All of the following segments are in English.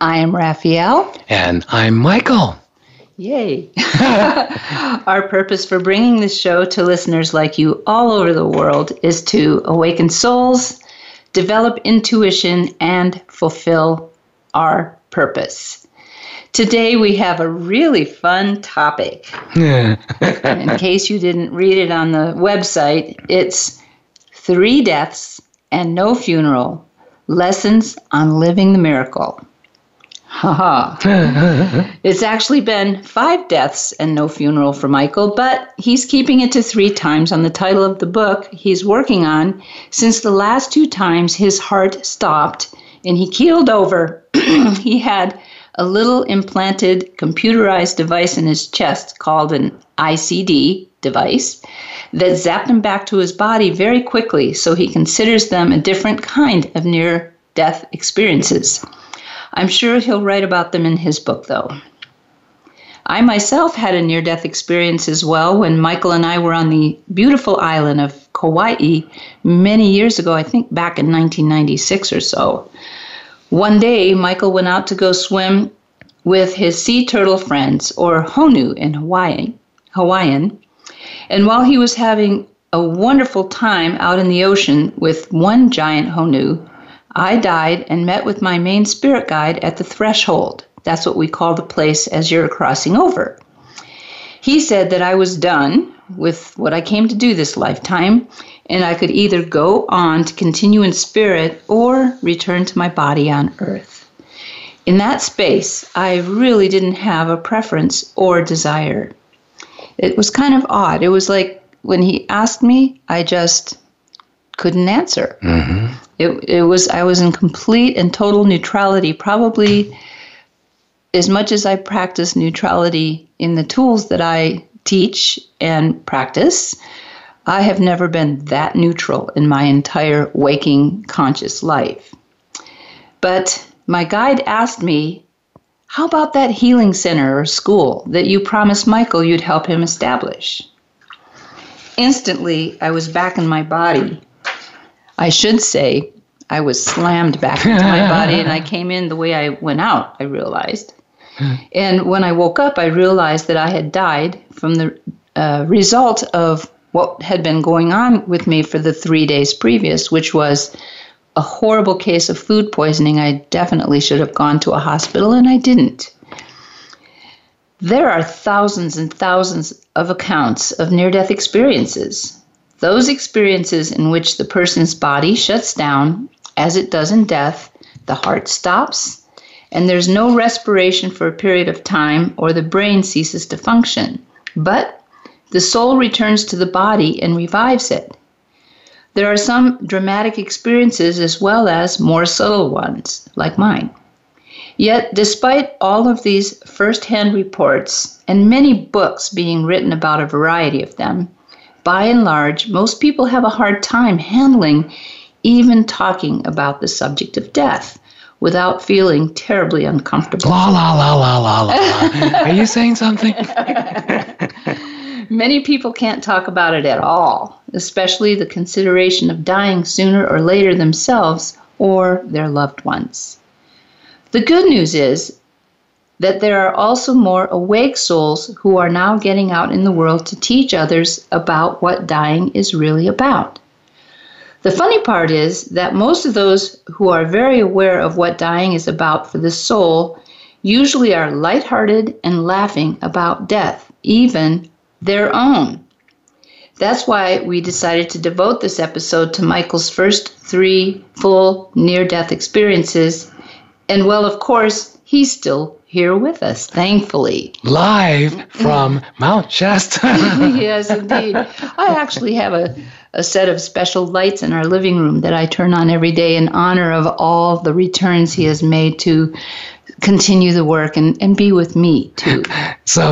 I am Raphael. And I'm Michael. Yay. Our purpose for bringing this show to listeners like you all over the world is to awaken souls, develop intuition, and fulfill our purpose. Today we have a really fun topic. In case you didn't read it on the website, it's Three Deaths and No Funeral Lessons on Living the Miracle. It's actually been five deaths and no funeral for Michael, but he's keeping it to three times on the title of the book he's working on since the last two times his heart stopped and he keeled over. he had a little implanted computerized device in his chest called an ICD device that zapped him back to his body very quickly, so he considers them a different kind of near death experiences. I'm sure he'll write about them in his book, though. I myself had a near death experience as well when Michael and I were on the beautiful island of Kauai many years ago, I think back in 1996 or so. One day, Michael went out to go swim with his sea turtle friends, or Honu in Hawaii, Hawaiian. And while he was having a wonderful time out in the ocean with one giant Honu, I died and met with my main spirit guide at the threshold. That's what we call the place as you're crossing over. He said that I was done with what I came to do this lifetime, and I could either go on to continue in spirit or return to my body on earth. In that space, I really didn't have a preference or desire. It was kind of odd. It was like when he asked me, I just couldn't answer. Mm-hmm. It, it was I was in complete and total neutrality, probably as much as I practice neutrality in the tools that I teach and practice. I have never been that neutral in my entire waking conscious life. But my guide asked me, How about that healing center or school that you promised Michael you'd help him establish? Instantly, I was back in my body I should say I was slammed back into my body and I came in the way I went out, I realized. and when I woke up, I realized that I had died from the uh, result of what had been going on with me for the three days previous, which was a horrible case of food poisoning. I definitely should have gone to a hospital, and I didn't. There are thousands and thousands of accounts of near death experiences those experiences in which the person's body shuts down, as it does in death, the heart stops, and there's no respiration for a period of time, or the brain ceases to function. But the soul returns to the body and revives it. There are some dramatic experiences as well as more subtle ones, like mine. Yet, despite all of these first hand reports and many books being written about a variety of them, by and large, most people have a hard time handling even talking about the subject of death without feeling terribly uncomfortable. La la la la la la. Are you saying something? Many people can't talk about it at all, especially the consideration of dying sooner or later themselves or their loved ones. The good news is that there are also more awake souls who are now getting out in the world to teach others about what dying is really about. The funny part is that most of those who are very aware of what dying is about for the soul usually are lighthearted and laughing about death, even their own. That's why we decided to devote this episode to Michael's first three full near death experiences. And well, of course, he's still here with us, thankfully. Live from Mount Shasta. yes, indeed. I actually have a, a set of special lights in our living room that I turn on every day in honor of all the returns he has made to continue the work and, and be with me too. So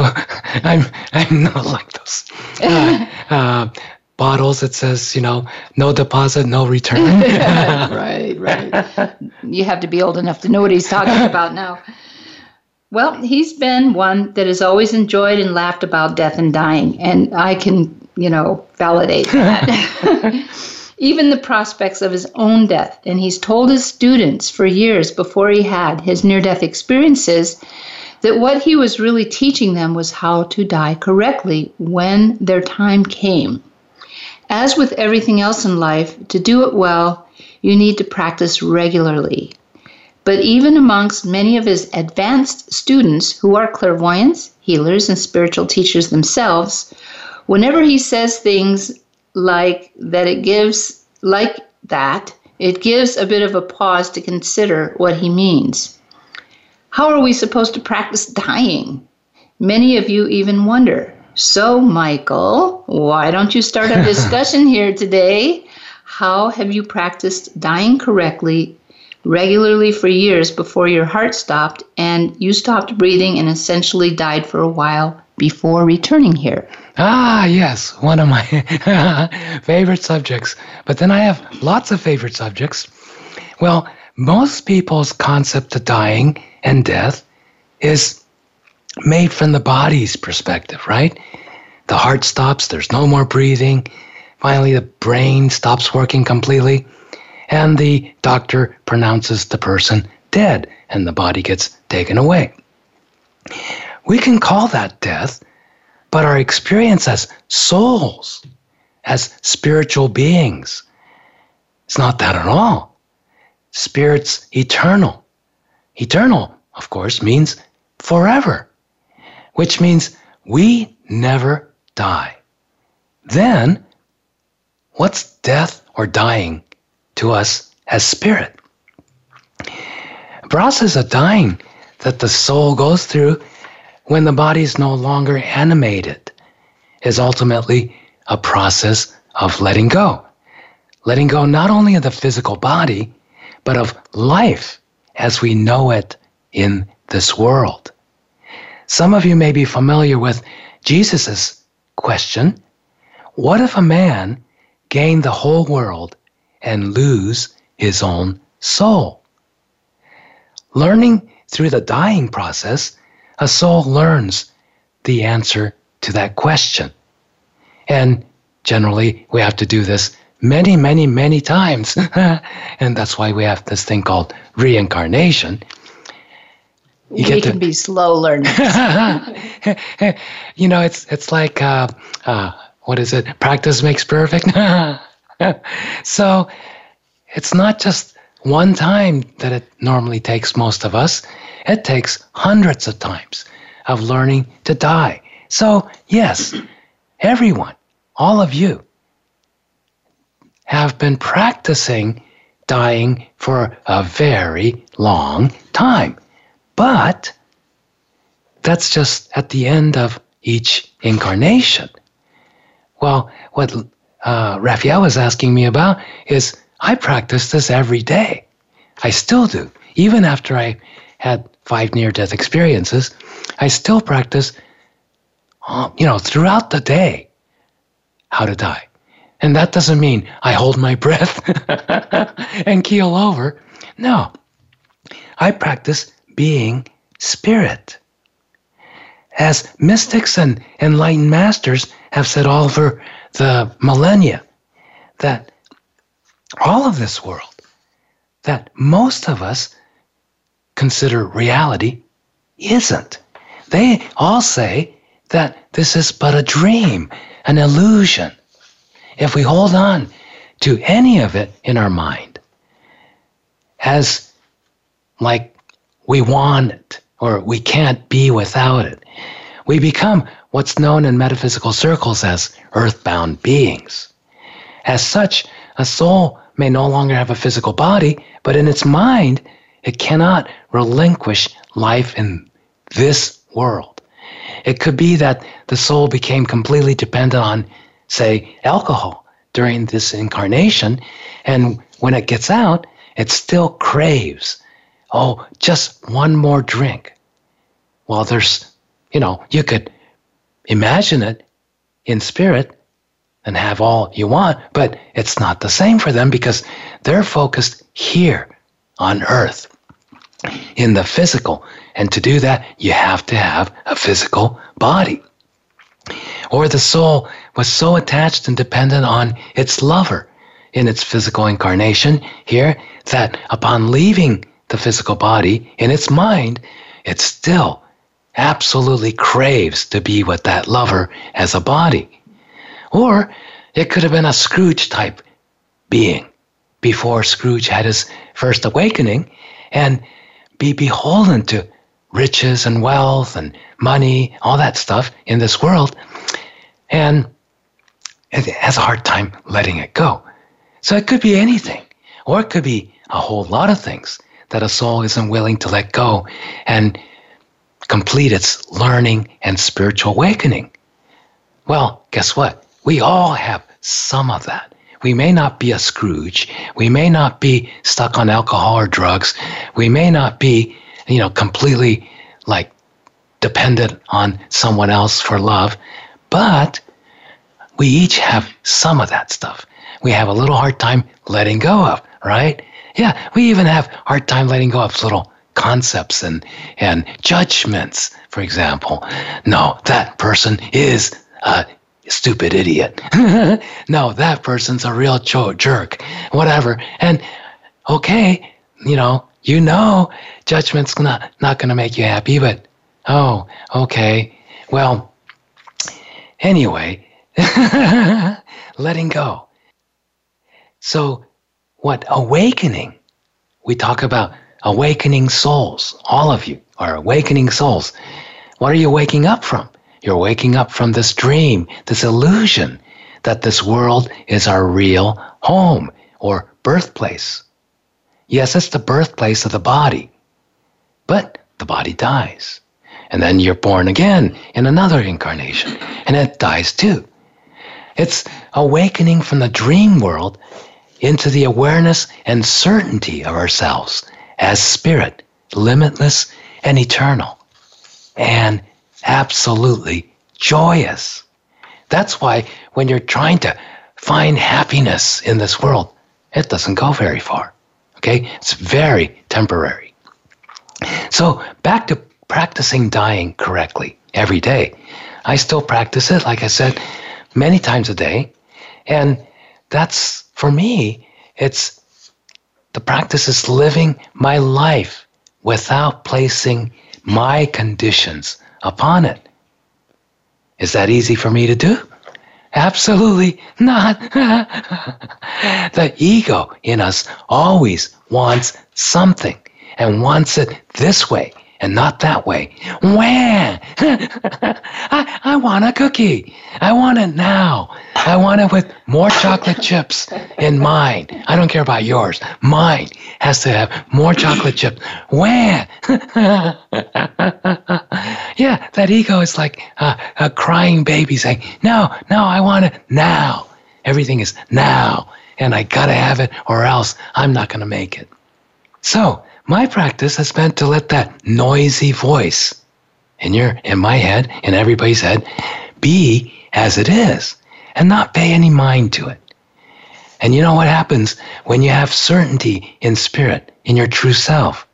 I'm I'm not like those uh, uh, bottles that says you know no deposit, no return. right, right. You have to be old enough to know what he's talking about now. Well, he's been one that has always enjoyed and laughed about death and dying, and I can, you know, validate that. Even the prospects of his own death, and he's told his students for years before he had his near death experiences that what he was really teaching them was how to die correctly when their time came. As with everything else in life, to do it well, you need to practice regularly. But even amongst many of his advanced students who are clairvoyants, healers, and spiritual teachers themselves, whenever he says things like that, it gives, like that, it gives a bit of a pause to consider what he means. How are we supposed to practice dying? Many of you even wonder. So, Michael, why don't you start a discussion here today? How have you practiced dying correctly regularly for years before your heart stopped and you stopped breathing and essentially died for a while before returning here. Ah, yes, one of my favorite subjects. But then I have lots of favorite subjects. Well, most people's concept of dying and death is made from the body's perspective, right? The heart stops, there's no more breathing. Finally, the brain stops working completely and the doctor pronounces the person dead, and the body gets taken away. We can call that death, but our experience as souls, as spiritual beings, it's not that at all. Spirit's eternal. Eternal, of course, means forever, which means we never die. Then, what's death or dying to us as spirit. Process of dying that the soul goes through when the body is no longer animated is ultimately a process of letting go. Letting go not only of the physical body, but of life as we know it in this world. Some of you may be familiar with Jesus' question What if a man gained the whole world and lose his own soul. Learning through the dying process, a soul learns the answer to that question. And generally, we have to do this many, many, many times. and that's why we have this thing called reincarnation. You we can to, be slow learners. you know, it's it's like uh, uh, what is it? Practice makes perfect. so it's not just one time that it normally takes most of us, it takes hundreds of times of learning to die. So, yes, everyone, all of you, have been practicing dying for a very long time. But that's just at the end of each incarnation. Well, what uh, Raphael was asking me about is I practice this every day. I still do. Even after I had five near death experiences, I still practice, uh, you know, throughout the day how to die. And that doesn't mean I hold my breath and keel over. No, I practice being spirit. As mystics and enlightened masters have said all over the millennia that all of this world, that most of us consider reality, isn't. They all say that this is but a dream, an illusion. If we hold on to any of it in our mind as like we want it or we can't be without it, we become what's known in metaphysical circles as earthbound beings. As such, a soul may no longer have a physical body, but in its mind, it cannot relinquish life in this world. It could be that the soul became completely dependent on, say, alcohol during this incarnation, and when it gets out, it still craves oh, just one more drink. Well, there's, you know, you could imagine it in spirit and have all you want, but it's not the same for them because they're focused here on earth in the physical. And to do that, you have to have a physical body. Or the soul was so attached and dependent on its lover in its physical incarnation here that upon leaving the physical body in its mind, it still absolutely craves to be with that lover as a body. Or it could have been a Scrooge type being before Scrooge had his first awakening and be beholden to riches and wealth and money, all that stuff in this world. And it has a hard time letting it go. So it could be anything, or it could be a whole lot of things that a soul isn't willing to let go and complete its learning and spiritual awakening. Well, guess what? We all have some of that. We may not be a Scrooge. We may not be stuck on alcohol or drugs. We may not be, you know, completely like dependent on someone else for love, but we each have some of that stuff. We have a little hard time letting go of, right? Yeah, we even have hard time letting go of little concepts and and judgments. For example, no, that person is a stupid idiot. no, that person's a real jerk. Whatever. And okay, you know, you know, judgment's not not going to make you happy, but oh, okay. Well, anyway, letting go. So, what awakening? We talk about awakening souls. All of you are awakening souls. What are you waking up from? You're waking up from this dream, this illusion that this world is our real home or birthplace. Yes, it's the birthplace of the body, but the body dies. And then you're born again in another incarnation, and it dies too. It's awakening from the dream world into the awareness and certainty of ourselves as spirit, limitless and eternal. And absolutely joyous. That's why when you're trying to find happiness in this world, it doesn't go very far. Okay? It's very temporary. So, back to practicing dying correctly every day. I still practice it, like I said, many times a day. And that's, for me, it's the practice is living my life without placing my conditions upon it. Is that easy for me to do? Absolutely not. the ego in us always wants something and wants it this way and not that way. Wah! I, I want a cookie. I want it now. I want it with more chocolate chips in mine. I don't care about yours. Mine has to have more chocolate chips. Wah! yeah, that ego is like a, a crying baby saying, No, no, I want it now. Everything is now. And I gotta have it or else I'm not gonna make it. So, my practice has been to let that noisy voice in your in my head, in everybody's head, be as it is and not pay any mind to it. And you know what happens when you have certainty in spirit, in your true self?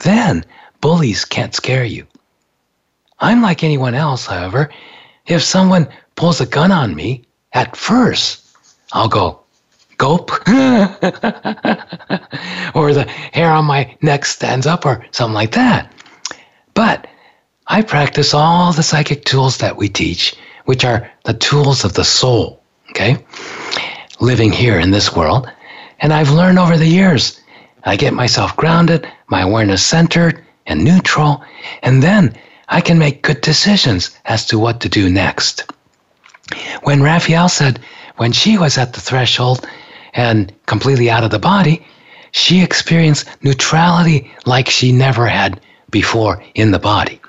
Then bullies can't scare you. I'm like anyone else, however. If someone pulls a gun on me, at first, I'll go, gulp, or the hair on my neck stands up, or something like that. But I practice all the psychic tools that we teach, which are the tools of the soul, okay? Living here in this world. And I've learned over the years, I get myself grounded, my awareness centered and neutral, and then I can make good decisions as to what to do next. When Raphael said, when she was at the threshold and completely out of the body, she experienced neutrality like she never had before in the body.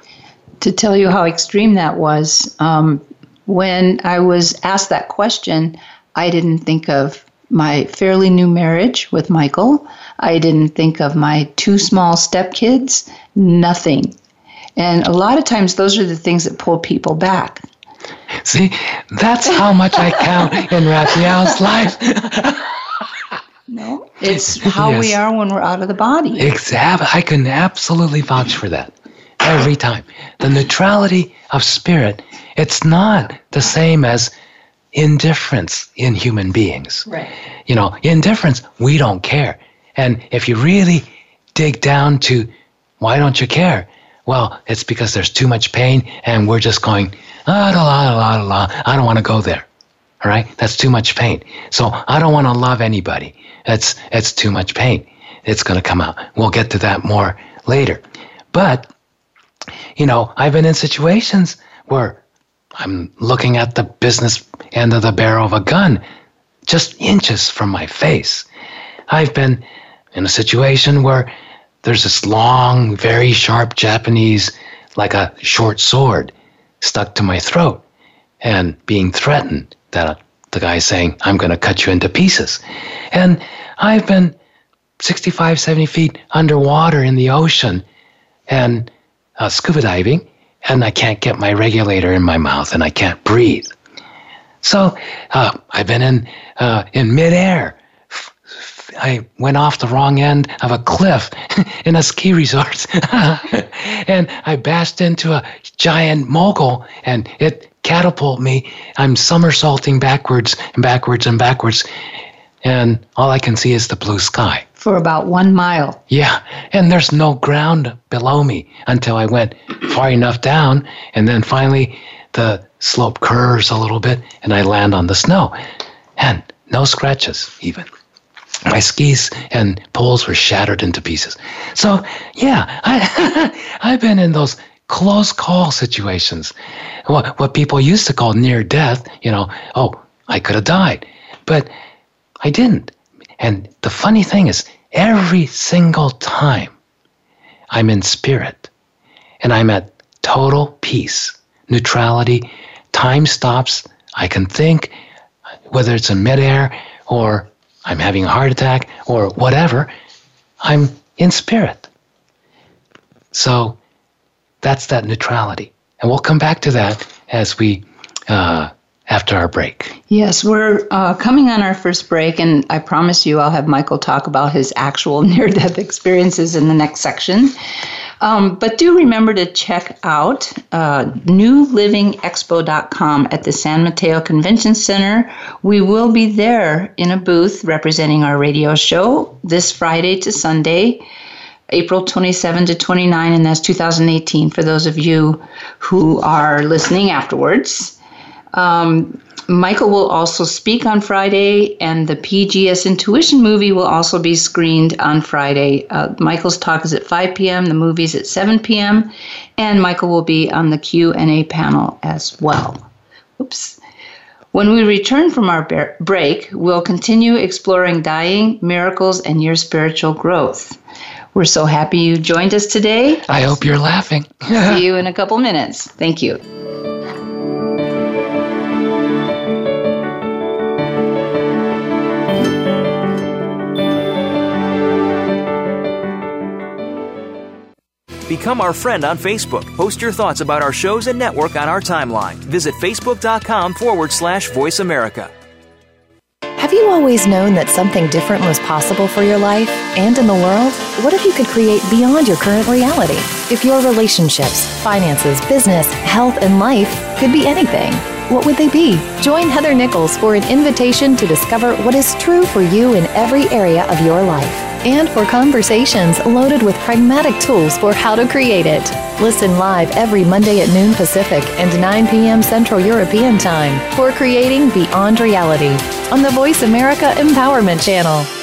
To tell you how extreme that was, um, when I was asked that question, I didn't think of my fairly new marriage with Michael. I didn't think of my two small stepkids, nothing. And a lot of times, those are the things that pull people back. See, that's how much I count in Raphael's life. no, it's how yes. we are when we're out of the body. Exactly. I can absolutely vouch for that every time. The neutrality of spirit, it's not the same as indifference in human beings. Right. You know, indifference, we don't care. And if you really dig down to why don't you care? Well, it's because there's too much pain and we're just going, ah, la, la, la, la, I don't want to go there. All right? That's too much pain. So I don't want to love anybody. That's, it's too much pain. It's going to come out. We'll get to that more later. But, you know, I've been in situations where I'm looking at the business end of the barrel of a gun just inches from my face. I've been in a situation where there's this long, very sharp Japanese, like a short sword, stuck to my throat and being threatened that the guy's saying, I'm going to cut you into pieces. And I've been 65, 70 feet underwater in the ocean and uh, scuba diving and I can't get my regulator in my mouth and I can't breathe. So uh, I've been in uh, in midair. I went off the wrong end of a cliff in a ski resort, and I bashed into a giant mogul, and it catapulted me. I'm somersaulting backwards and backwards and backwards, and all I can see is the blue sky for about one mile. Yeah, and there's no ground below me until I went far enough down, and then finally the slope curves a little bit, and I land on the snow, and no scratches even. My skis and poles were shattered into pieces. So yeah, I I've been in those close call situations, what what people used to call near death. You know, oh, I could have died, but I didn't. And the funny thing is, every single time I'm in spirit and I'm at total peace, neutrality, time stops, I can think, whether it's in midair or I'm having a heart attack or whatever, I'm in spirit. So that's that neutrality. And we'll come back to that as we uh, after our break. Yes, we're uh, coming on our first break, and I promise you I'll have Michael talk about his actual near death experiences in the next section. Um, but do remember to check out uh, newlivingexpo.com at the San Mateo Convention Center. We will be there in a booth representing our radio show this Friday to Sunday. April 27 to 29, and that's 2018 for those of you who are listening afterwards. Um, Michael will also speak on Friday, and the PGS Intuition movie will also be screened on Friday. Uh, Michael's talk is at 5 p.m. The movie's at 7 p.m. And Michael will be on the Q&A panel as well. Oops. When we return from our break, we'll continue exploring dying, miracles, and your spiritual growth. We're so happy you joined us today. I hope you're laughing. See you in a couple minutes. Thank you. Become our friend on Facebook. Post your thoughts about our shows and network on our timeline. Visit facebook.com forward slash voice America. Have you always known that something different was possible for your life and in the world? What if you could create beyond your current reality? If your relationships, finances, business, health, and life could be anything, what would they be? Join Heather Nichols for an invitation to discover what is true for you in every area of your life and for conversations loaded with pragmatic tools for how to create it. Listen live every Monday at noon Pacific and 9 p.m. Central European Time for Creating Beyond Reality on the Voice America Empowerment Channel.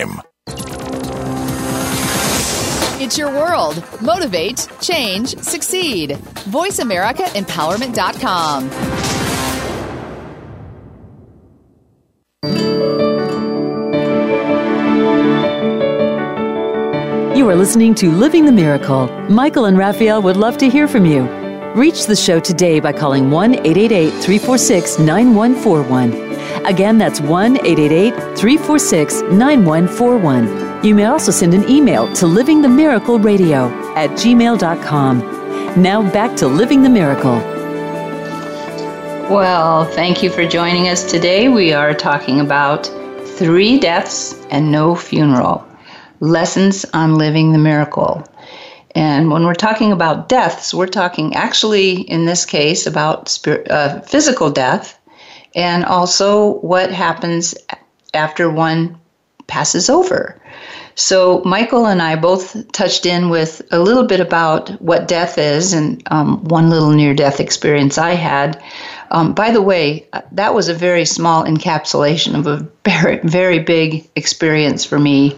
It's your world. Motivate, change, succeed. VoiceAmericaEmpowerment.com. You are listening to Living the Miracle. Michael and Raphael would love to hear from you. Reach the show today by calling 1 888 346 9141. Again, that's 1 888 346 9141. You may also send an email to livingthemiracleradio at gmail.com. Now back to Living the Miracle. Well, thank you for joining us today. We are talking about three deaths and no funeral lessons on living the miracle. And when we're talking about deaths, we're talking actually, in this case, about spirit, uh, physical death and also what happens after one passes over. So, Michael and I both touched in with a little bit about what death is and um, one little near death experience I had. Um, by the way, that was a very small encapsulation of a very, very big experience for me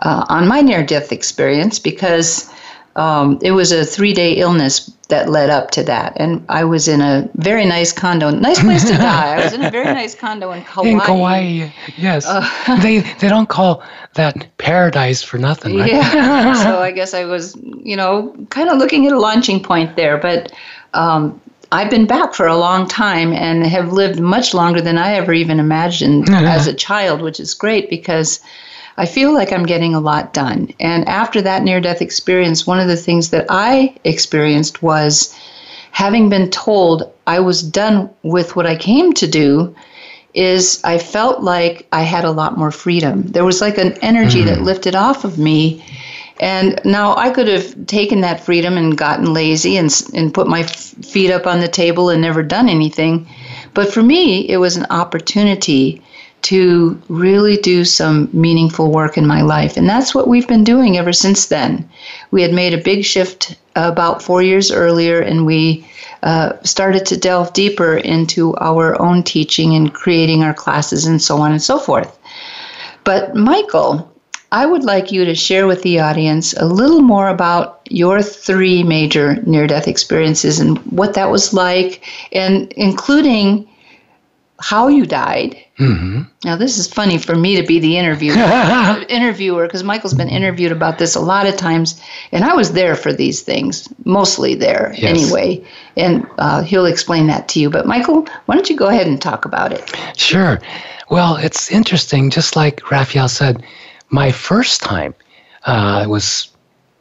uh, on my near death experience because um, it was a three day illness that led up to that. And I was in a very nice condo, nice place to die. I was in a very nice condo in Kauai. In Kauai, yes. Uh, they they don't call that paradise for nothing, right? Yeah. so I guess I was, you know, kind of looking at a launching point there. But um, I've been back for a long time and have lived much longer than I ever even imagined as a child, which is great because I feel like I'm getting a lot done. And after that near death experience, one of the things that I experienced was having been told I was done with what I came to do is I felt like I had a lot more freedom. There was like an energy mm. that lifted off of me. And now I could have taken that freedom and gotten lazy and, and put my feet up on the table and never done anything. But for me, it was an opportunity to really do some meaningful work in my life. And that's what we've been doing ever since then. We had made a big shift about four years earlier, and we uh, started to delve deeper into our own teaching and creating our classes and so on and so forth. But, Michael, I would like you to share with the audience a little more about your three major near death experiences and what that was like, and including how you died. Mm-hmm. Now, this is funny for me to be the interviewer, interviewer, because Michael's been interviewed about this a lot of times, and I was there for these things, mostly there yes. anyway, and uh, he'll explain that to you. But Michael, why don't you go ahead and talk about it? Sure. Well, it's interesting. Just like Raphael said, my first time uh, was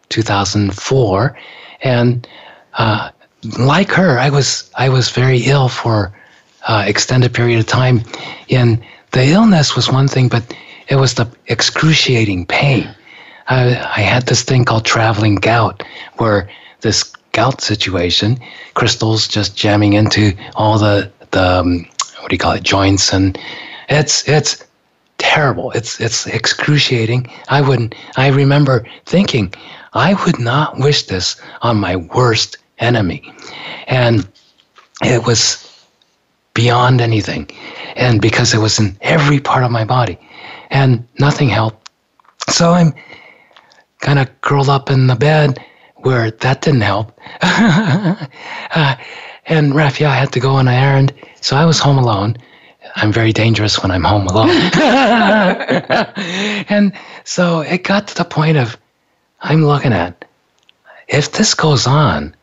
2004, and uh, like her, I was I was very ill for uh, extended period of time. And the illness was one thing, but it was the excruciating pain. I, I had this thing called traveling gout, where this gout situation, crystals just jamming into all the the um, what do you call it joints, and it's it's terrible. It's it's excruciating. I wouldn't. I remember thinking, I would not wish this on my worst enemy, and it was beyond anything. And because it was in every part of my body and nothing helped. So I'm kind of curled up in the bed where that didn't help. uh, and Raphael had to go on an errand. So I was home alone. I'm very dangerous when I'm home alone. and so it got to the point of I'm looking at if this goes on,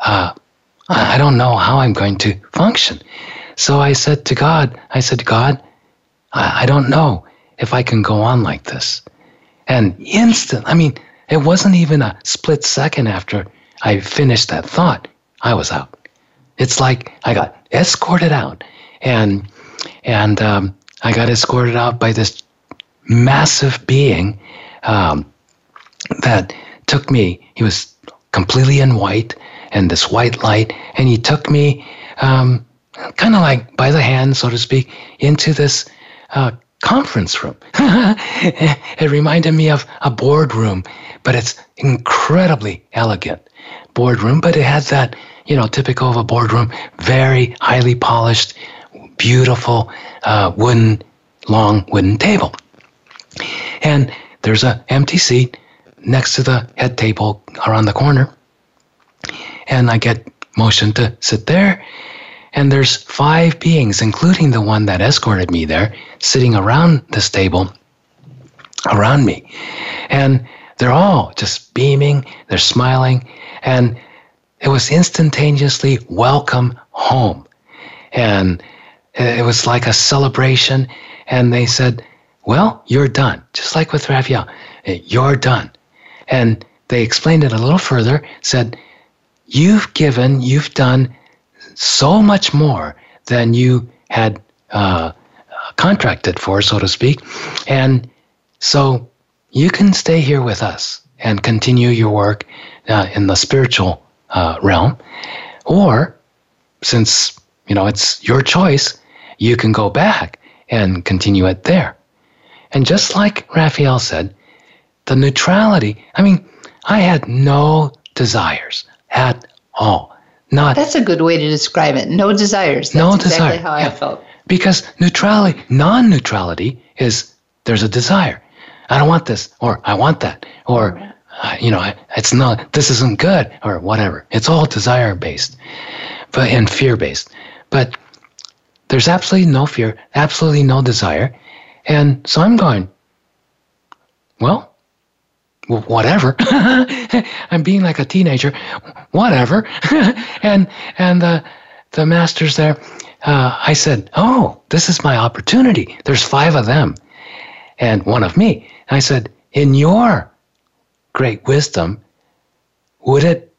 uh, I don't know how I'm going to function. So I said to God, I said, God, I, I don't know if I can go on like this. And instant, I mean, it wasn't even a split second after I finished that thought, I was out. It's like I got escorted out, and and um, I got escorted out by this massive being um, that took me. He was completely in white and this white light, and he took me, um, kind of like by the hand, so to speak, into this uh, conference room. it reminded me of a boardroom, but it's incredibly elegant boardroom. But it has that, you know, typical of a boardroom, very highly polished, beautiful uh, wooden, long wooden table. And there's an empty seat next to the head table around the corner. And I get motion to sit there. And there's five beings, including the one that escorted me there, sitting around this table around me. And they're all just beaming, they're smiling, and it was instantaneously welcome home. And it was like a celebration. And they said, Well, you're done. Just like with Raphael, you're done. And they explained it a little further, said, You've given, you've done so much more than you had uh, contracted for, so to speak. And so you can stay here with us and continue your work uh, in the spiritual uh, realm. Or, since you know it's your choice, you can go back and continue it there. And just like Raphael said, the neutrality, I mean, I had no desires at all. Not That's a good way to describe it. No desires. That's no exactly desire. how I felt. Because neutrality, non neutrality is there's a desire. I don't want this, or I want that, or, uh, you know, it's not, this isn't good, or whatever. It's all desire based but and fear based. But there's absolutely no fear, absolutely no desire. And so I'm going, well, whatever. I'm being like a teenager, whatever. and and the the masters there, uh, I said, oh, this is my opportunity. There's five of them, and one of me. I said, in your great wisdom, would it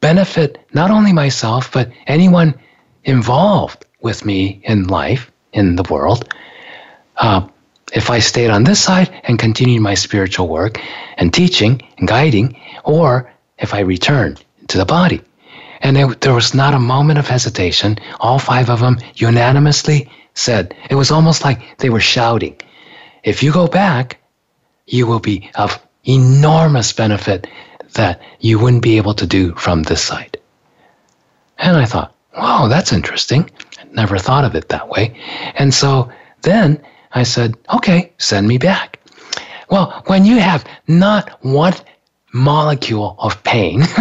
benefit not only myself but anyone involved with me in life in the world? Uh, if I stayed on this side and continued my spiritual work and teaching and guiding, or if I returned to the body. And it, there was not a moment of hesitation. All five of them unanimously said, it was almost like they were shouting, if you go back, you will be of enormous benefit that you wouldn't be able to do from this side. And I thought, wow, that's interesting. I never thought of it that way. And so then I said, okay, send me back. Well, when you have not one molecule of pain,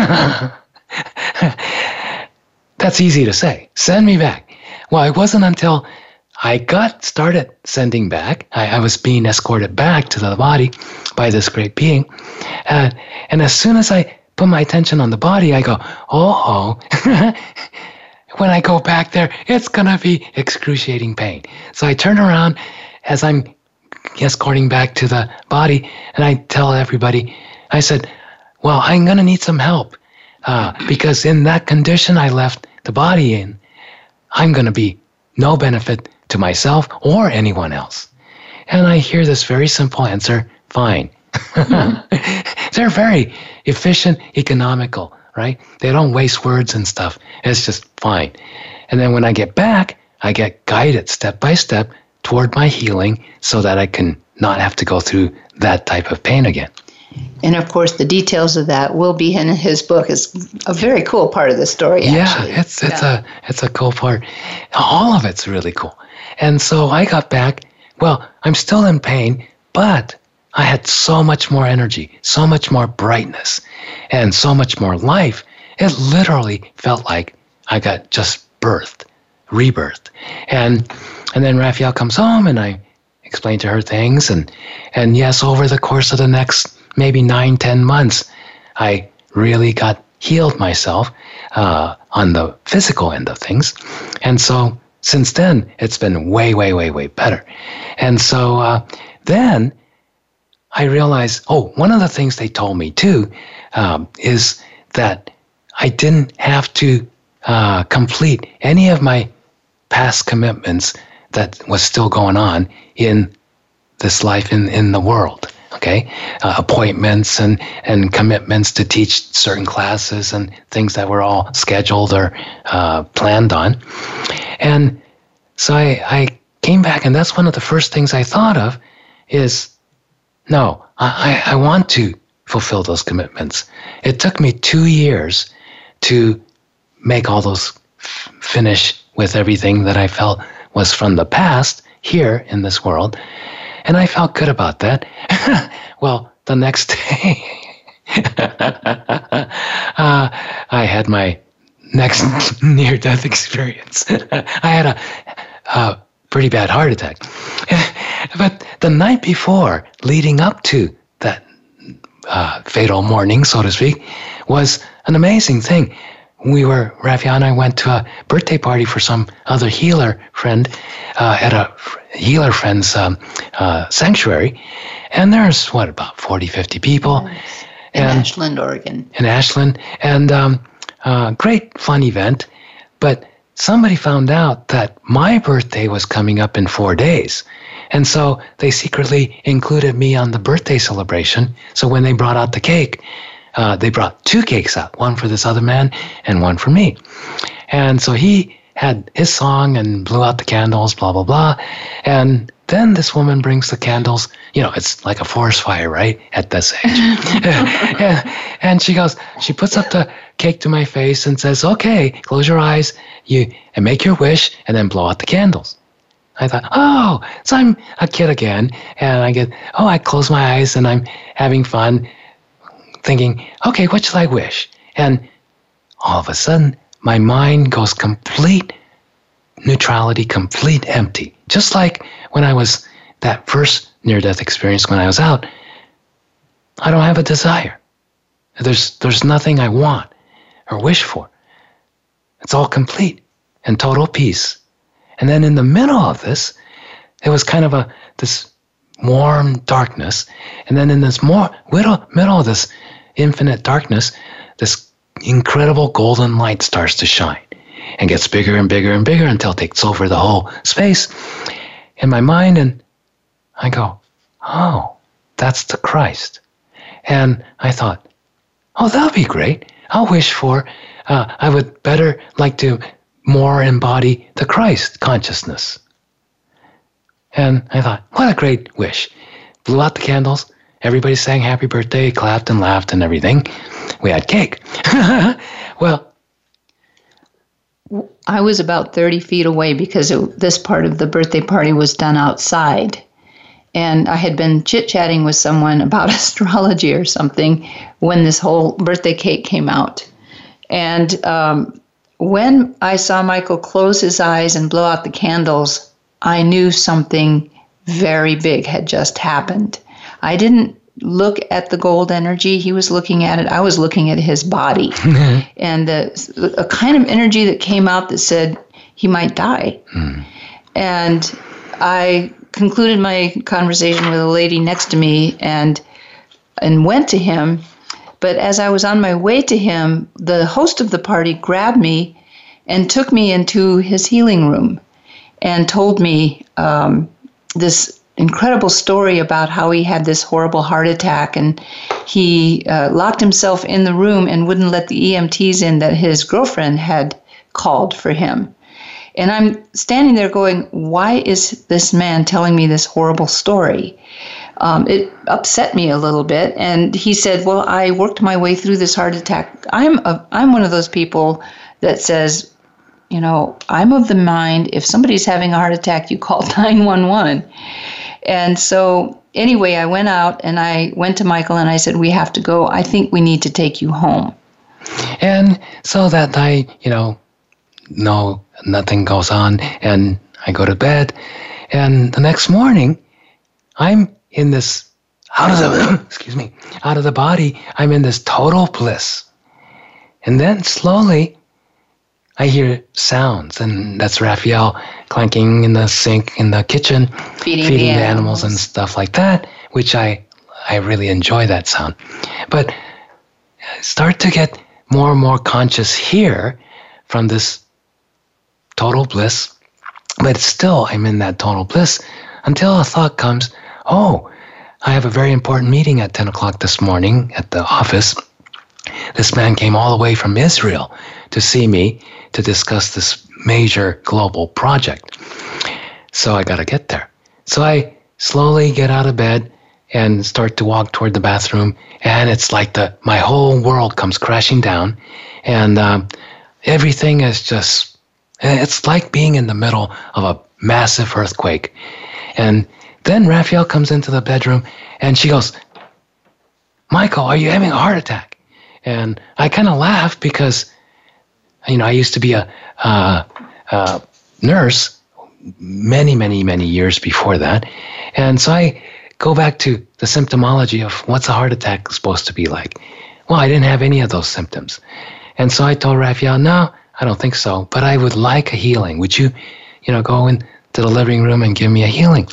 that's easy to say. Send me back. Well, it wasn't until I got started sending back, I, I was being escorted back to the body by this great being. Uh, and as soon as I put my attention on the body, I go, oh, oh. when I go back there, it's going to be excruciating pain. So I turn around as I'm escorting back to the body, and I tell everybody, I said, well, I'm going to need some help uh, because in that condition I left the body in, I'm going to be no benefit to myself or anyone else. And I hear this very simple answer fine. They're very efficient, economical, right? They don't waste words and stuff. It's just fine. And then when I get back, I get guided step by step toward my healing so that I can not have to go through that type of pain again. And of course, the details of that will be in his book. It's a very cool part of the story. Yeah, actually. it's it's Yeah. a it's a cool part. All of it's really cool. And so I got back. Well, I'm still in pain, but I had so much more energy, so much more brightness, and so much more life. It literally felt like I got just birthed, rebirthed. And and then Raphael comes home and I explain to her things and and yes, over the course of the next maybe nine, ten months, I really got healed myself uh, on the physical end of things. And so since then, it's been way, way, way, way better. And so uh, then I realized, oh, one of the things they told me too um, is that I didn't have to uh, complete any of my past commitments that was still going on in this life in, in the world. Okay, uh, appointments and, and commitments to teach certain classes and things that were all scheduled or uh, planned on. And so I, I came back, and that's one of the first things I thought of is no, I, I want to fulfill those commitments. It took me two years to make all those f- finish with everything that I felt was from the past here in this world. And I felt good about that. well, the next day, uh, I had my next near death experience. I had a, a pretty bad heart attack. but the night before, leading up to that uh, fatal morning, so to speak, was an amazing thing. We were, Raphael and I went to a birthday party for some other healer friend uh, at a healer friend's um, uh, sanctuary. And there's, what, about 40, 50 people. in and- Ashland, Oregon. in Ashland, and um, uh, great fun event. But somebody found out that my birthday was coming up in four days. And so they secretly included me on the birthday celebration. So when they brought out the cake, uh, they brought two cakes out, one for this other man and one for me. And so he had his song and blew out the candles, blah, blah, blah. And then this woman brings the candles. You know, it's like a forest fire, right? At this age. and, and she goes, she puts up the cake to my face and says, okay, close your eyes you and make your wish and then blow out the candles. I thought, oh, so I'm a kid again. And I get, oh, I close my eyes and I'm having fun thinking, okay, what shall I wish? And all of a sudden, my mind goes complete neutrality, complete empty. Just like when I was that first near death experience when I was out, I don't have a desire. There's, there's nothing I want or wish for. It's all complete and total peace. And then in the middle of this, it was kind of a this warm darkness. And then in this more middle, middle of this infinite darkness, this incredible golden light starts to shine and gets bigger and bigger and bigger until it takes over the whole space in my mind. And I go, oh, that's the Christ. And I thought, oh, that'll be great. I'll wish for, uh, I would better like to more embody the Christ consciousness. And I thought, what a great wish. Blew out the candles. Everybody sang happy birthday, clapped and laughed and everything. We had cake. well, I was about 30 feet away because it, this part of the birthday party was done outside. And I had been chit chatting with someone about astrology or something when this whole birthday cake came out. And um, when I saw Michael close his eyes and blow out the candles, I knew something very big had just happened. I didn't look at the gold energy he was looking at it i was looking at his body. And the, a kind of energy that came out that said he might die. And i concluded my conversation with a lady next to me and and went to him. But as i was on my way to him the host of the party grabbed me and took me into his healing room and told me um, this incredible story about how he had this horrible heart attack and he uh, locked himself in the room and wouldn't let the EMTs in that his girlfriend had called for him. And I'm standing there going, why is this man telling me this horrible story? um, it upset me a little bit. And he said, "Well, I worked my way through this heart attack. I'm a, I'm one of those people that says." You know, I'm of the mind if somebody's having a heart attack, you call 911. And so, anyway, I went out and I went to Michael and I said, We have to go. I think we need to take you home. And so that night, you know, no, nothing goes on, and I go to bed. And the next morning, I'm in this out of the excuse me out of the body. I'm in this total bliss, and then slowly, I hear sounds, and that's Raphael clanking in the sink in the kitchen, Feeding, feeding the animals. animals and stuff like that, which I I really enjoy that sound. But I start to get more and more conscious here from this total bliss, but still I'm in that total bliss until a thought comes, oh, I have a very important meeting at 10 o'clock this morning at the office. This man came all the way from Israel to see me to discuss this major global project. So I got to get there. So I slowly get out of bed and start to walk toward the bathroom, and it's like the my whole world comes crashing down, and um, everything is just it's like being in the middle of a massive earthquake. And then Raphael comes into the bedroom, and she goes, "Michael, are you having a heart attack?" And I kind of laugh because, you know, I used to be a, nurse many, many, many years before that. And so I go back to the symptomology of what's a heart attack supposed to be like. Well, I didn't have any of those symptoms. And so I told Raphael, no, I don't think so, but I would like a healing. Would you, you know, go into the living room and give me a healing?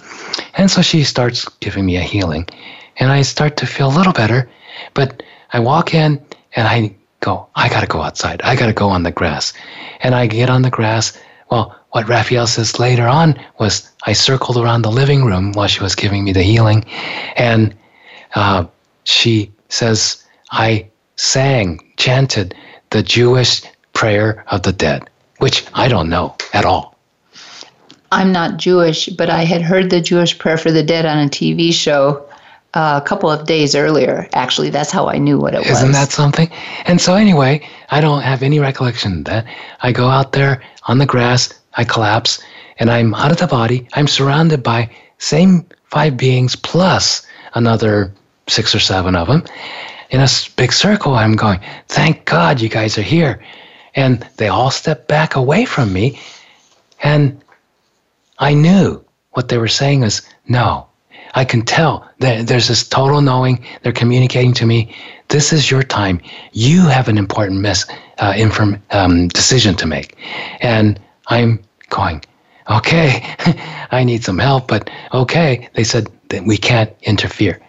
And so she starts giving me a healing. And I start to feel a little better, but I walk in and I go, I got to go outside. I got to go on the grass. And I get on the grass. Well, what Raphael says later on was I circled around the living room while she was giving me the healing. And uh, she says, I sang, chanted the Jewish prayer of the dead, which I don't know at all. I'm not Jewish, but I had heard the Jewish prayer for the dead on a TV show a couple of days earlier. Actually, that's how I knew what it was. Isn't that something? And so, anyway, I don't have any recollection that. I go out there on the grass, I collapse, and I'm out of the body. I'm surrounded by same five beings plus another six or seven of them in a big circle. I'm going, thank God you guys are here. And they all step back away from me. And I knew what they were saying was no. I can tell that there's this total knowing. They're communicating to me. This is your time. You have an important miss, uh, inform, um, decision to make, and I'm going. Okay, I need some help, but okay. They said that we can't interfere.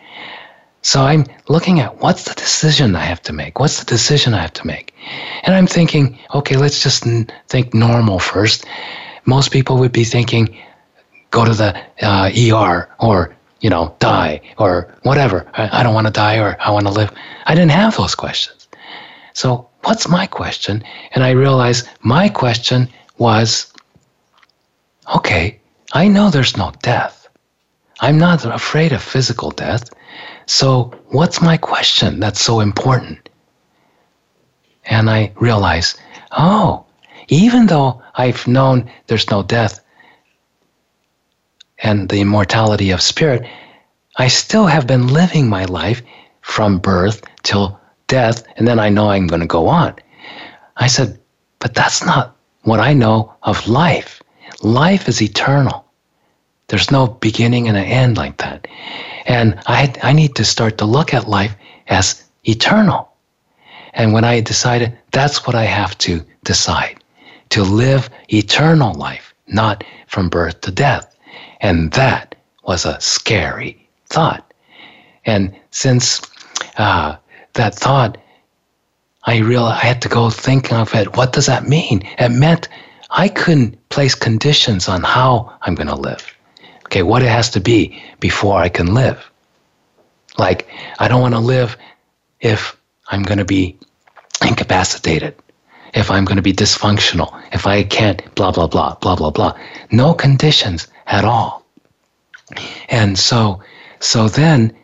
So I'm looking at what's the decision I have to make? What's the decision I have to make? And I'm thinking, okay, let's just n- think normal first. Most people would be thinking, go to the uh, ER or, you know, die or whatever. I, I don't want to die or I want to live. I didn't have those questions. So what's my question? And I realized my question was, okay, I know there's no death. I'm not afraid of physical death. So, what's my question that's so important? And I realize, oh, even though I've known there's no death and the immortality of spirit, I still have been living my life from birth till death, and then I know I'm going to go on. I said, but that's not what I know of life. Life is eternal. There's no beginning and an end like that. And I, I need to start to look at life as eternal. And when I decided that's what I have to decide to live eternal life, not from birth to death. And that was a scary thought. And since uh, that thought, I realized I had to go think of it. What does that mean? It meant I couldn't place conditions on how I'm going to live. Okay, what it has to be before I can live. Like, I don't want to live if I'm going to be incapacitated, if I'm going to be dysfunctional, if I can't, blah, blah, blah, blah, blah, blah. No conditions at all. And so so then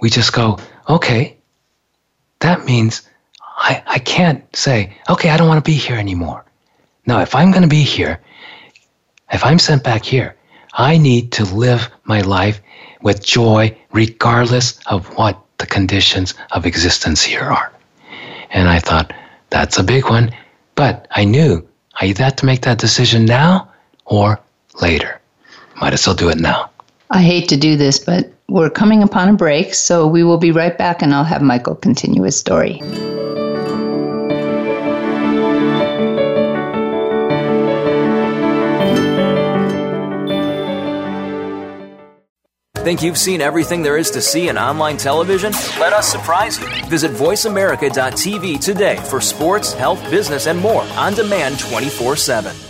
we just go, okay, that means I, I can't say, okay, I don't want to be here anymore. No, if I'm going to be here, if I'm sent back here, I need to live my life with joy regardless of what the conditions of existence here are. And I thought, that's a big one. But I knew I either had to make that decision now or later. Might as well do it now. I hate to do this, but we're coming upon a break, so we will be right back and I'll have Michael continue his story. Think you've seen everything there is to see in online television? Let us surprise you. Visit VoiceAmerica.tv today for sports, health, business, and more on demand 24 7.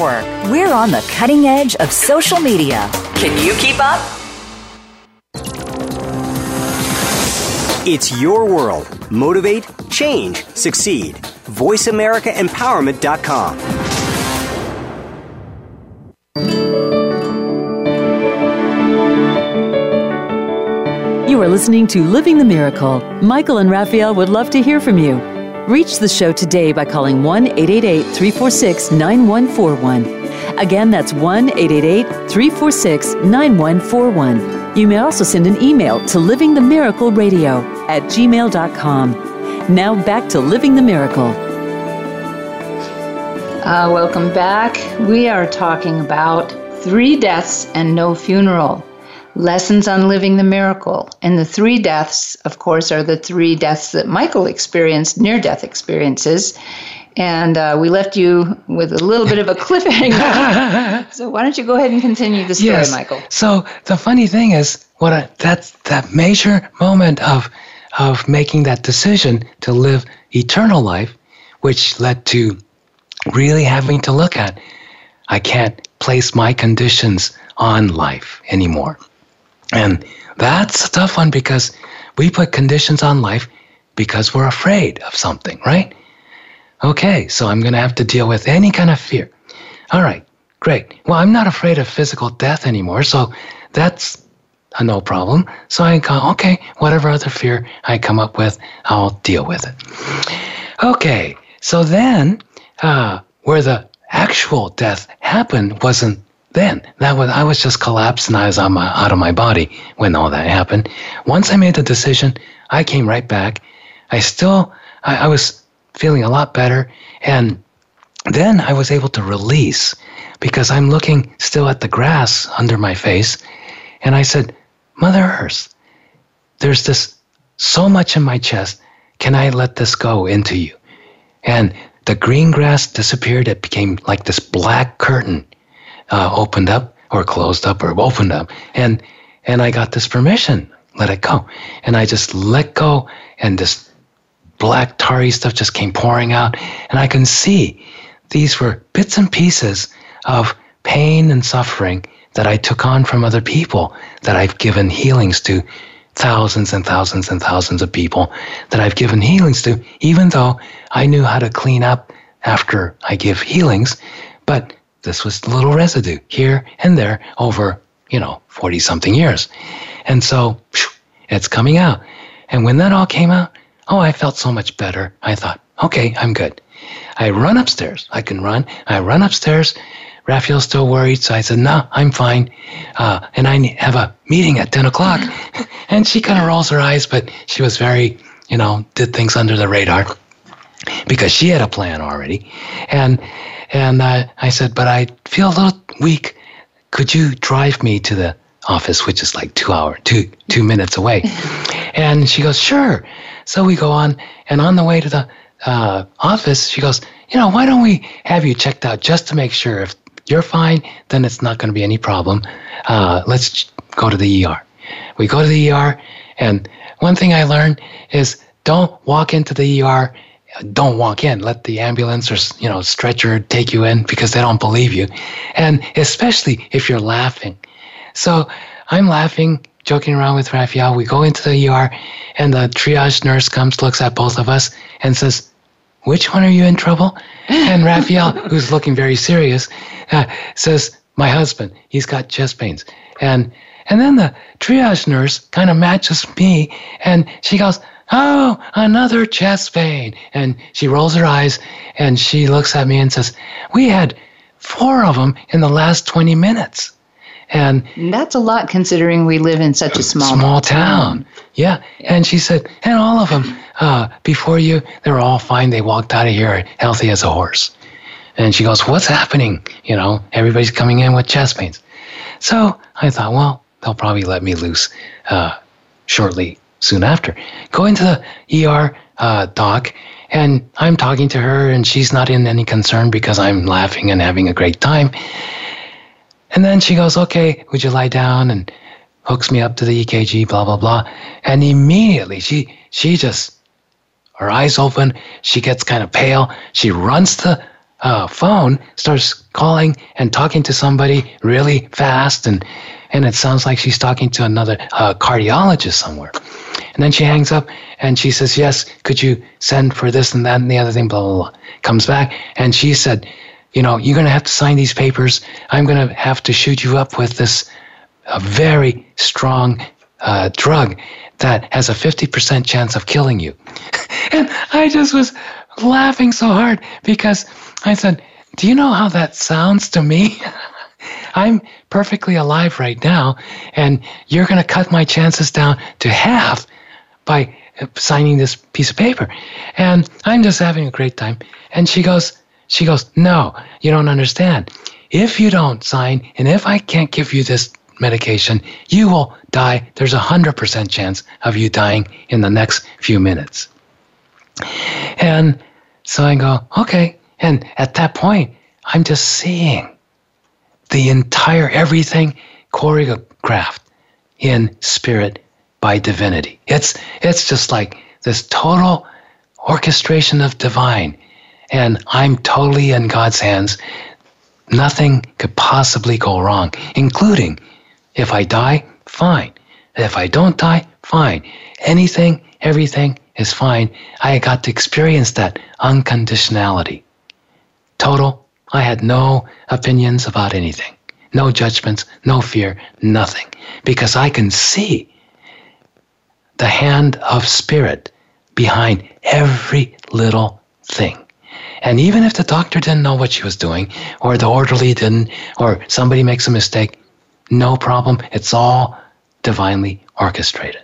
We're on the cutting edge of social media. Can you keep up? It's your world. Motivate, change, succeed. VoiceAmericaEmpowerment.com. You are listening to Living the Miracle. Michael and Raphael would love to hear from you. Reach the show today by calling 1 888 346 9141. Again, that's 1 888 346 9141. You may also send an email to livingthemiracleradio at gmail.com. Now back to Living the Miracle. Uh, welcome back. We are talking about three deaths and no funeral. Lessons on Living the Miracle. And the three deaths, of course, are the three deaths that Michael experienced, near death experiences. And uh, we left you with a little bit of a cliffhanger. so why don't you go ahead and continue the story, yes. Michael? So the funny thing is, what I, that's that major moment of of making that decision to live eternal life, which led to really having to look at, I can't place my conditions on life anymore. And that's a tough one because we put conditions on life because we're afraid of something, right? Okay, so I'm going to have to deal with any kind of fear. All right, great. Well, I'm not afraid of physical death anymore, so that's a no problem. So I go, okay, whatever other fear I come up with, I'll deal with it. Okay, so then uh, where the actual death happened wasn't then. That was I was just collapsed and I was on my, out of my body when all that happened. Once I made the decision, I came right back. I still I, I was feeling a lot better and then I was able to release because I'm looking still at the grass under my face and I said, Mother Earth, there's this so much in my chest. Can I let this go into you? And the green grass disappeared. It became like this black curtain uh, opened up or closed up or opened up. And, and I got this permission, let it go. And I just let go and this black tarry stuff just came pouring out. And I can see these were bits and pieces of pain and suffering that I took on from other people that I've given healings to thousands and thousands and thousands of people that I've given healings to, even though I knew how to clean up after I give healings. But this was a little residue here and there over, you know, 40 something years. And so it's coming out. And when that all came out, oh, I felt so much better. I thought, okay, I'm good. I run upstairs. I can run. I run upstairs Raphael's still worried. So I said, no, I'm fine. Uh, and I have a meeting at 10 o'clock. and she kind of rolls her eyes, but she was very, you know, did things under the radar because she had a plan already. And, and uh, I said, but I feel a little weak. Could you drive me to the office, which is like two hour, two, two minutes away? and she goes, sure. So we go on, and on the way to the uh, office, she goes, you know, why don't we have you checked out just to make sure if you're fine, then it's not going to be any problem. Uh, let's go to the ER. We go to the ER, and one thing I learned is don't walk into the ER. Don't walk in. Let the ambulance or you know stretcher take you in because they don't believe you, and especially if you're laughing. So I'm laughing, joking around with Raphael. We go into the ER, and the triage nurse comes, looks at both of us, and says, which one are you in trouble? And Raphael, who's looking very serious, uh, says, my husband, he's got chest pains. And, and then the triage nurse kind of matches me and she goes, Oh, another chest pain. And she rolls her eyes and she looks at me and says, We had four of them in the last 20 minutes. And that's a lot considering we live in such a small small town. Yeah, and she said, and all of them uh, before you, they were all fine. They walked out of here healthy as a horse. And she goes, "What's happening? You know, everybody's coming in with chest pains." So I thought, well, they'll probably let me loose uh, shortly soon after. Go into the ER uh, doc, and I'm talking to her, and she's not in any concern because I'm laughing and having a great time. And then she goes, okay, would you lie down? And hooks me up to the EKG, blah, blah, blah. And immediately she, she just, her eyes open. She gets kind of pale. She runs to the uh, phone, starts calling and talking to somebody really fast. And, and it sounds like she's talking to another uh, cardiologist somewhere. And then she hangs up and she says, Yes, could you send for this and that and the other thing, blah, blah, blah. Comes back and she said, you know, you're going to have to sign these papers. I'm going to have to shoot you up with this a very strong uh, drug that has a 50% chance of killing you. and I just was laughing so hard because I said, Do you know how that sounds to me? I'm perfectly alive right now, and you're going to cut my chances down to half by uh, signing this piece of paper. And I'm just having a great time. And she goes, she goes, No, you don't understand. If you don't sign, and if I can't give you this medication, you will die. There's a 100% chance of you dying in the next few minutes. And so I go, Okay. And at that point, I'm just seeing the entire everything choreographed in spirit by divinity. It's it's just like this total orchestration of divine and I'm totally in God's hands. Nothing could possibly go wrong, including if I die, fine. If I don't die, fine. Anything, everything is fine. I got to experience that unconditionality. Total, I had no opinions about anything, no judgments, no fear, nothing, because I can see the hand of spirit behind every little thing. And even if the doctor didn't know what she was doing, or the orderly didn't, or somebody makes a mistake, no problem. It's all divinely orchestrated.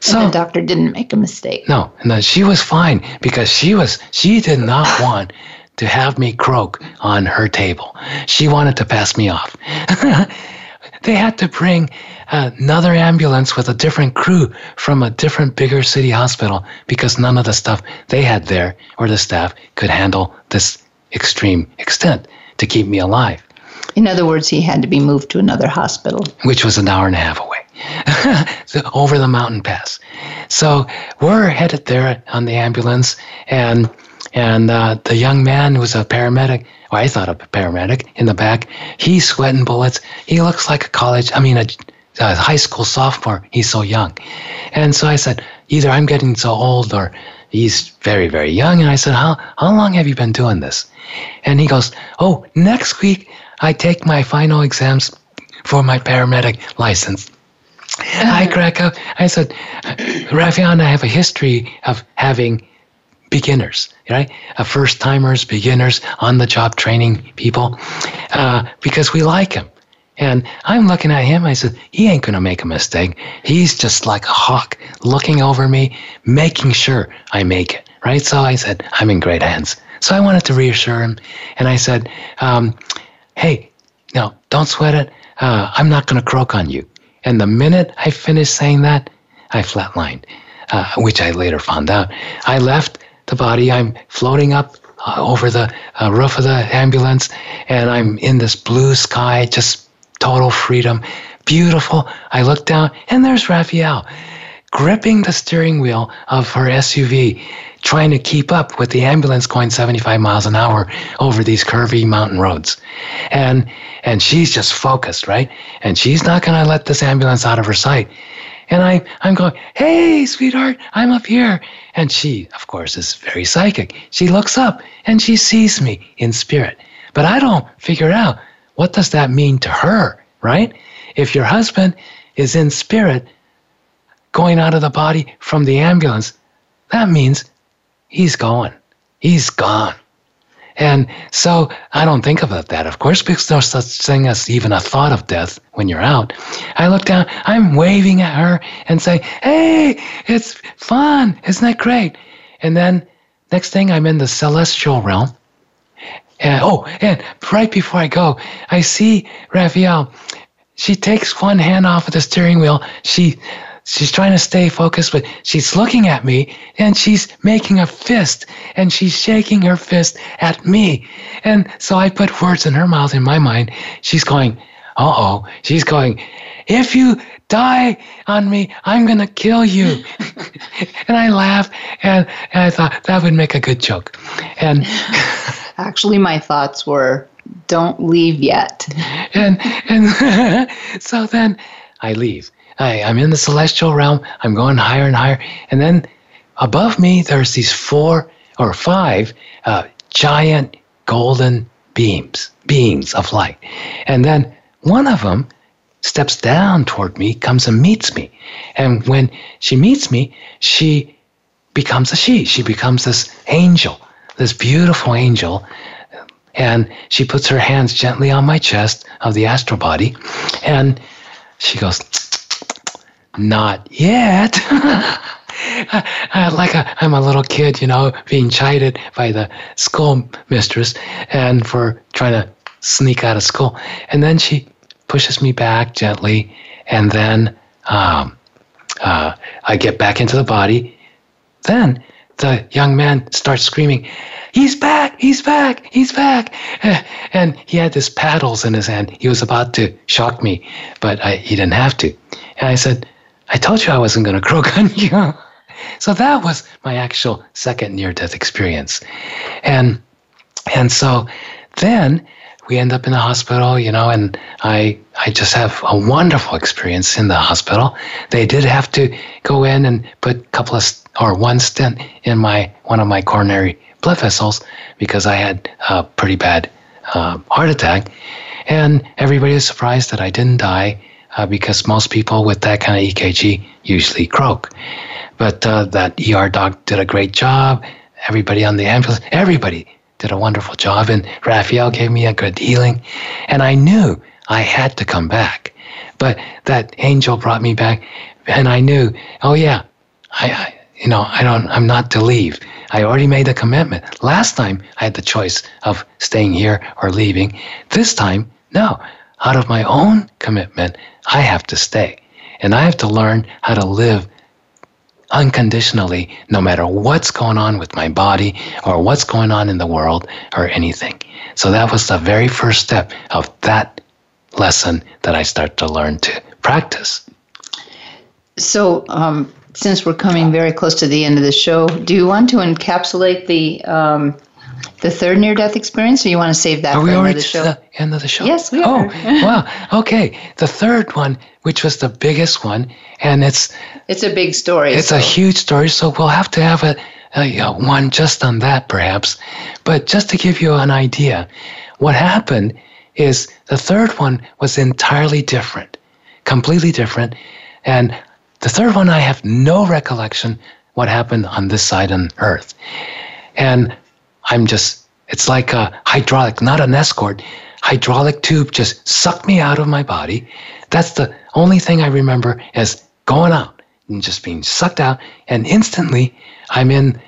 So and the doctor didn't make a mistake. No, and she was fine because she was she did not want to have me croak on her table. She wanted to pass me off. they had to bring another ambulance with a different crew from a different bigger city hospital because none of the stuff they had there or the staff could handle this extreme extent to keep me alive. In other words, he had to be moved to another hospital, which was an hour and a half away. over the mountain pass. So we're headed there on the ambulance, and and uh, the young man was a paramedic, I thought a paramedic in the back. He's sweating bullets. He looks like a college, I mean, a, a high school sophomore. He's so young. And so I said, either I'm getting so old or he's very, very young. And I said, how, how long have you been doing this? And he goes, oh, next week I take my final exams for my paramedic license. I uh-huh. crack up. I said, and I have a history of having beginners, right? Uh, first timers, beginners, on the job training people, uh, because we like him. And I'm looking at him. I said, he ain't going to make a mistake. He's just like a hawk looking over me, making sure I make it, right? So I said, I'm in great hands. So I wanted to reassure him. And I said, um, hey, no, don't sweat it. Uh, I'm not going to croak on you. And the minute I finished saying that, I flatlined, uh, which I later found out. I left the body. I'm floating up uh, over the uh, roof of the ambulance, and I'm in this blue sky, just total freedom. Beautiful. I look down, and there's Raphael gripping the steering wheel of her SUV, trying to keep up with the ambulance going 75 miles an hour over these curvy mountain roads. And and she's just focused, right? And she's not going to let this ambulance out of her sight. And I, I'm going, hey, sweetheart, I'm up here. And she, of course, is very psychic. She looks up and she sees me in spirit. But I don't figure out what does that mean to her, right? If your husband is in spirit going out of the body from the ambulance, that means he's gone. He's gone. And so I don't think about that, of course, because there's no such thing as even a thought of death when you're out. I look down, I'm waving at her and say, Hey, it's fun. Isn't that great? And then next thing I'm in the celestial realm. And oh, and right before I go, I see Raphael. She takes one hand off of the steering wheel. She she's trying to stay focused, but she's looking at me and she's making a fist and she's shaking her fist at me. And so I put words in her mouth in my mind. She's going, uh oh. She's going, if you die on me, I'm going to kill you. and I laugh and, and I thought that would make a good joke. And actually, my thoughts were, don't leave yet. and, and so then I leave I, I'm in the celestial realm. I'm going higher and higher. And then above me, there's these four or five uh, giant golden beams, beings of light. And then one of them steps down toward me, comes and meets me. And when she meets me, she becomes a she. She becomes this angel, this beautiful angel. And she puts her hands gently on my chest of the astral body. And she goes, not yet. like i am a little kid, you know, being chided by the school mistress and for trying to sneak out of school. And then she pushes me back gently, and then um, uh, I get back into the body. Then the young man starts screaming, He's back! He's back! He's back! And he had this paddles in his hand. He was about to shock me, but I, he didn't have to. And I said, I told you I wasn't going to croak on you. so that was my actual second near death experience. And and so then we end up in the hospital, you know, and I I just have a wonderful experience in the hospital. They did have to go in and put a couple of or one stent in my one of my coronary blood vessels because I had a pretty bad uh, heart attack, and everybody was surprised that I didn't die uh, because most people with that kind of EKG usually croak. But uh, that ER doc did a great job. Everybody on the ambulance, everybody did a wonderful job. And Raphael gave me a good healing. And I knew I had to come back. But that angel brought me back. And I knew, oh, yeah, I, I you know, I don't, I'm not to leave. I already made a commitment. Last time I had the choice of staying here or leaving. This time, no. Out of my own commitment, I have to stay. And I have to learn how to live unconditionally, no matter what's going on with my body or what's going on in the world or anything. So that was the very first step of that lesson that I start to learn to practice. So, um, since we're coming very close to the end of the show, do you want to encapsulate the um, the third near death experience, or you want to save that are for the show? the end of the show? Yes, we oh, are. wow. Okay. The third one, which was the biggest one, and it's it's a big story. It's so. a huge story, so we'll have to have a, a, a one just on that, perhaps. But just to give you an idea, what happened is the third one was entirely different, completely different, and the third one I have no recollection what happened on this side on earth. And I'm just, it's like a hydraulic, not an escort, hydraulic tube just sucked me out of my body. That's the only thing I remember as going out and just being sucked out. And instantly I'm in,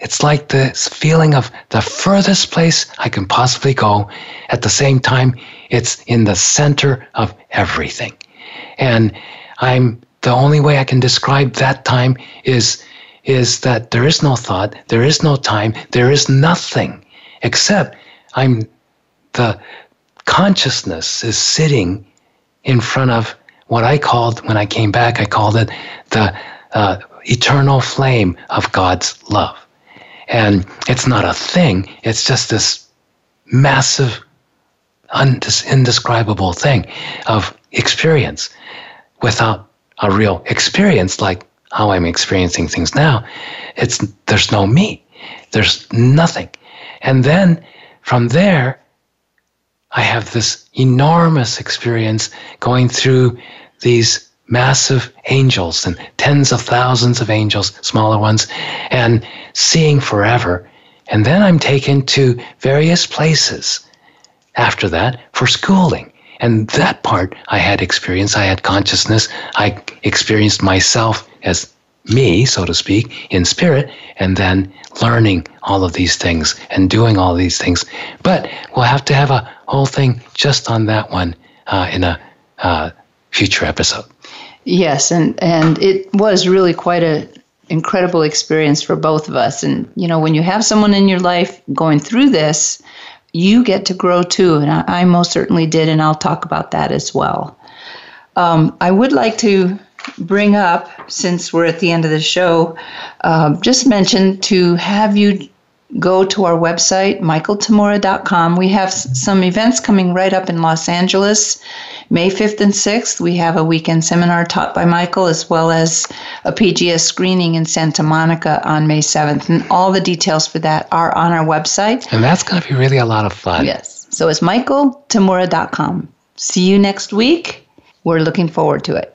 it's like this feeling of the furthest place I can possibly go. At the same time, it's in the center of everything. And I'm, the only way I can describe that time is is that there is no thought, there is no time, there is nothing except I'm the consciousness is sitting in front of what I called when I came back, I called it the uh, eternal flame of God's love. And it's not a thing, it's just this massive, indescribable thing of experience without a real experience like how I'm experiencing things now, it's there's no me. There's nothing. And then from there, I have this enormous experience going through these massive angels and tens of thousands of angels, smaller ones, and seeing forever. And then I'm taken to various places after that for schooling. And that part I had experience, I had consciousness, I experienced myself as me, so to speak, in spirit, and then learning all of these things and doing all these things. But we'll have to have a whole thing just on that one uh, in a uh, future episode. Yes, and and it was really quite a incredible experience for both of us. And you know, when you have someone in your life going through this, you get to grow too. And I, I most certainly did, and I'll talk about that as well. Um, I would like to bring up, since we're at the end of the show, uh, just mention to have you go to our website, michaeltamura.com. We have some events coming right up in Los Angeles. May 5th and 6th, we have a weekend seminar taught by Michael, as well as a PGS screening in Santa Monica on May 7th. And all the details for that are on our website. And that's going to be really a lot of fun. Yes. So it's michaeltamura.com. See you next week. We're looking forward to it.